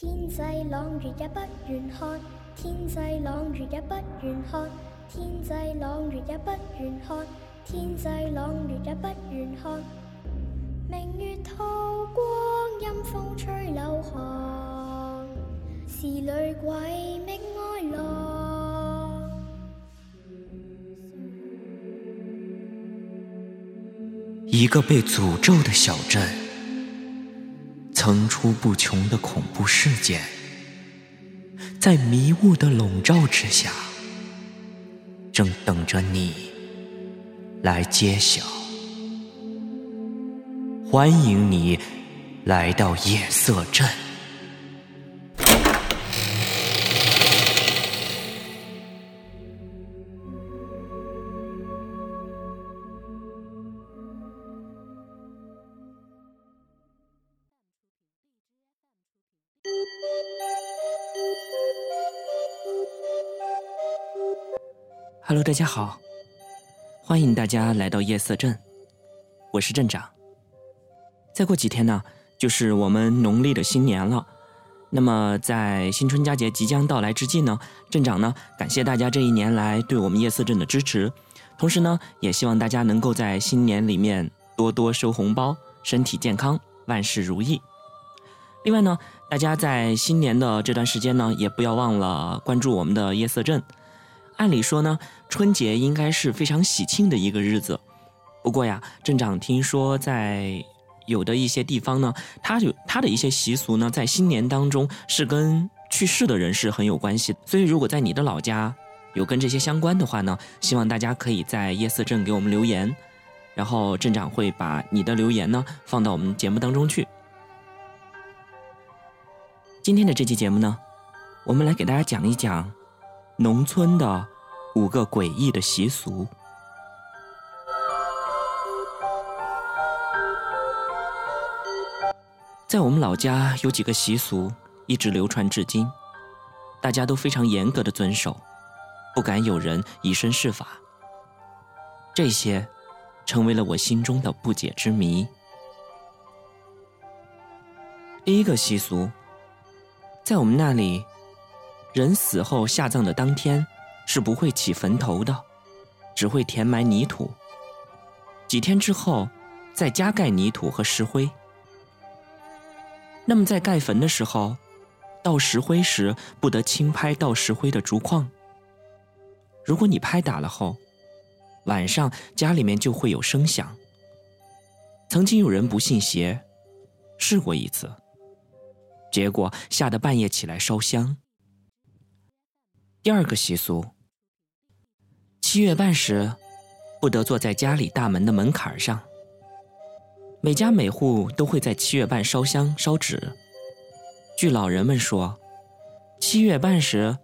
天際朗月也不願看，天際朗月也不願看，天際朗月也不願看，天際朗月也不願看。明月透光，陰風吹柳寒，是女鬼覓哀郎。一个被诅咒的小镇，层出不穷的恐怖事件，在迷雾的笼罩之下，正等着你来揭晓。欢迎你来到夜色镇。Hello，大家好，欢迎大家来到夜色镇，我是镇长。再过几天呢，就是我们农历的新年了。那么在新春佳节即将到来之际呢，镇长呢感谢大家这一年来对我们夜色镇的支持，同时呢，也希望大家能够在新年里面多多收红包，身体健康，万事如意。另外呢，大家在新年的这段时间呢，也不要忘了关注我们的夜色镇。按理说呢，春节应该是非常喜庆的一个日子。不过呀，镇长听说在有的一些地方呢，它有它的一些习俗呢，在新年当中是跟去世的人是很有关系的。所以，如果在你的老家有跟这些相关的话呢，希望大家可以在夜色镇给我们留言，然后镇长会把你的留言呢放到我们节目当中去。今天的这期节目呢，我们来给大家讲一讲农村的五个诡异的习俗。在我们老家有几个习俗一直流传至今，大家都非常严格的遵守，不敢有人以身试法。这些成为了我心中的不解之谜。第一个习俗，在我们那里，人死后下葬的当天是不会起坟头的，只会填埋泥土。几天之后，再加盖泥土和石灰。那么在盖坟的时候，倒石灰时不得轻拍倒石灰的竹筐。如果你拍打了后，晚上家里面就会有声响。曾经有人不信邪，试过一次，结果吓得半夜起来烧香。第二个习俗，七月半时，不得坐在家里大门的门槛上。每家每户都会在七月半烧香烧纸。据老人们说，七月半时，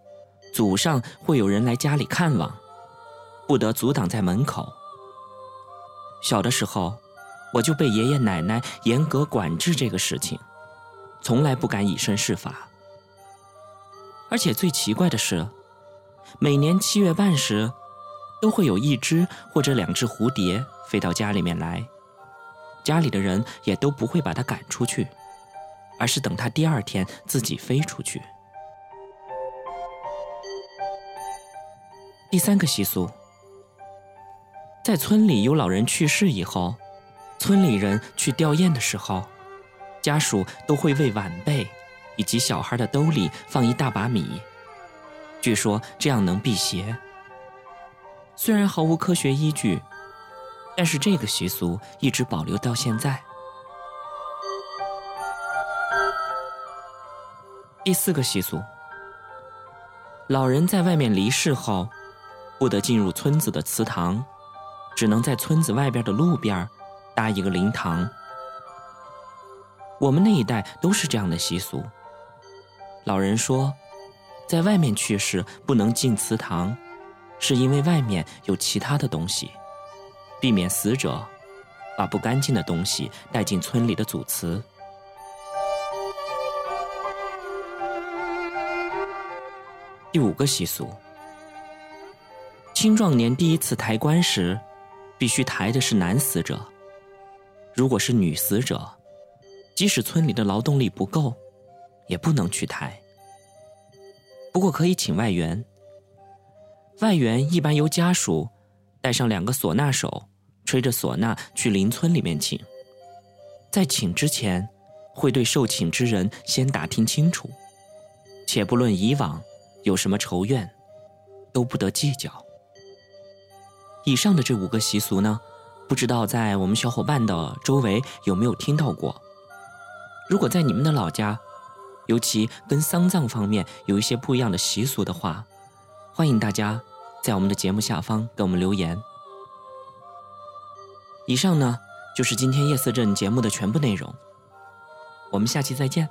祖上会有人来家里看望，不得阻挡在门口。小的时候，我就被爷爷奶奶严格管制这个事情，从来不敢以身试法。而且最奇怪的是，每年七月半时，都会有一只或者两只蝴蝶飞到家里面来。家里的人也都不会把它赶出去，而是等它第二天自己飞出去。第三个习俗，在村里有老人去世以后，村里人去吊唁的时候，家属都会为晚辈以及小孩的兜里放一大把米，据说这样能辟邪。虽然毫无科学依据。但是这个习俗一直保留到现在。第四个习俗，老人在外面离世后，不得进入村子的祠堂，只能在村子外边的路边搭一个灵堂。我们那一代都是这样的习俗。老人说，在外面去世不能进祠堂，是因为外面有其他的东西。避免死者把不干净的东西带进村里的祖祠。第五个习俗：青壮年第一次抬棺时，必须抬的是男死者。如果是女死者，即使村里的劳动力不够，也不能去抬。不过可以请外援。外援一般由家属带上两个唢呐手，吹着唢呐去邻村里面请。在请之前，会对受请之人先打听清楚，且不论以往有什么仇怨，都不得计较。以上的这五个习俗呢，不知道在我们小伙伴的周围有没有听到过？如果在你们的老家，尤其跟丧葬方面有一些不一样的习俗的话，欢迎大家在我们的节目下方给我们留言。以上呢，就是今天夜色镇节目的全部内容。我们下期再见。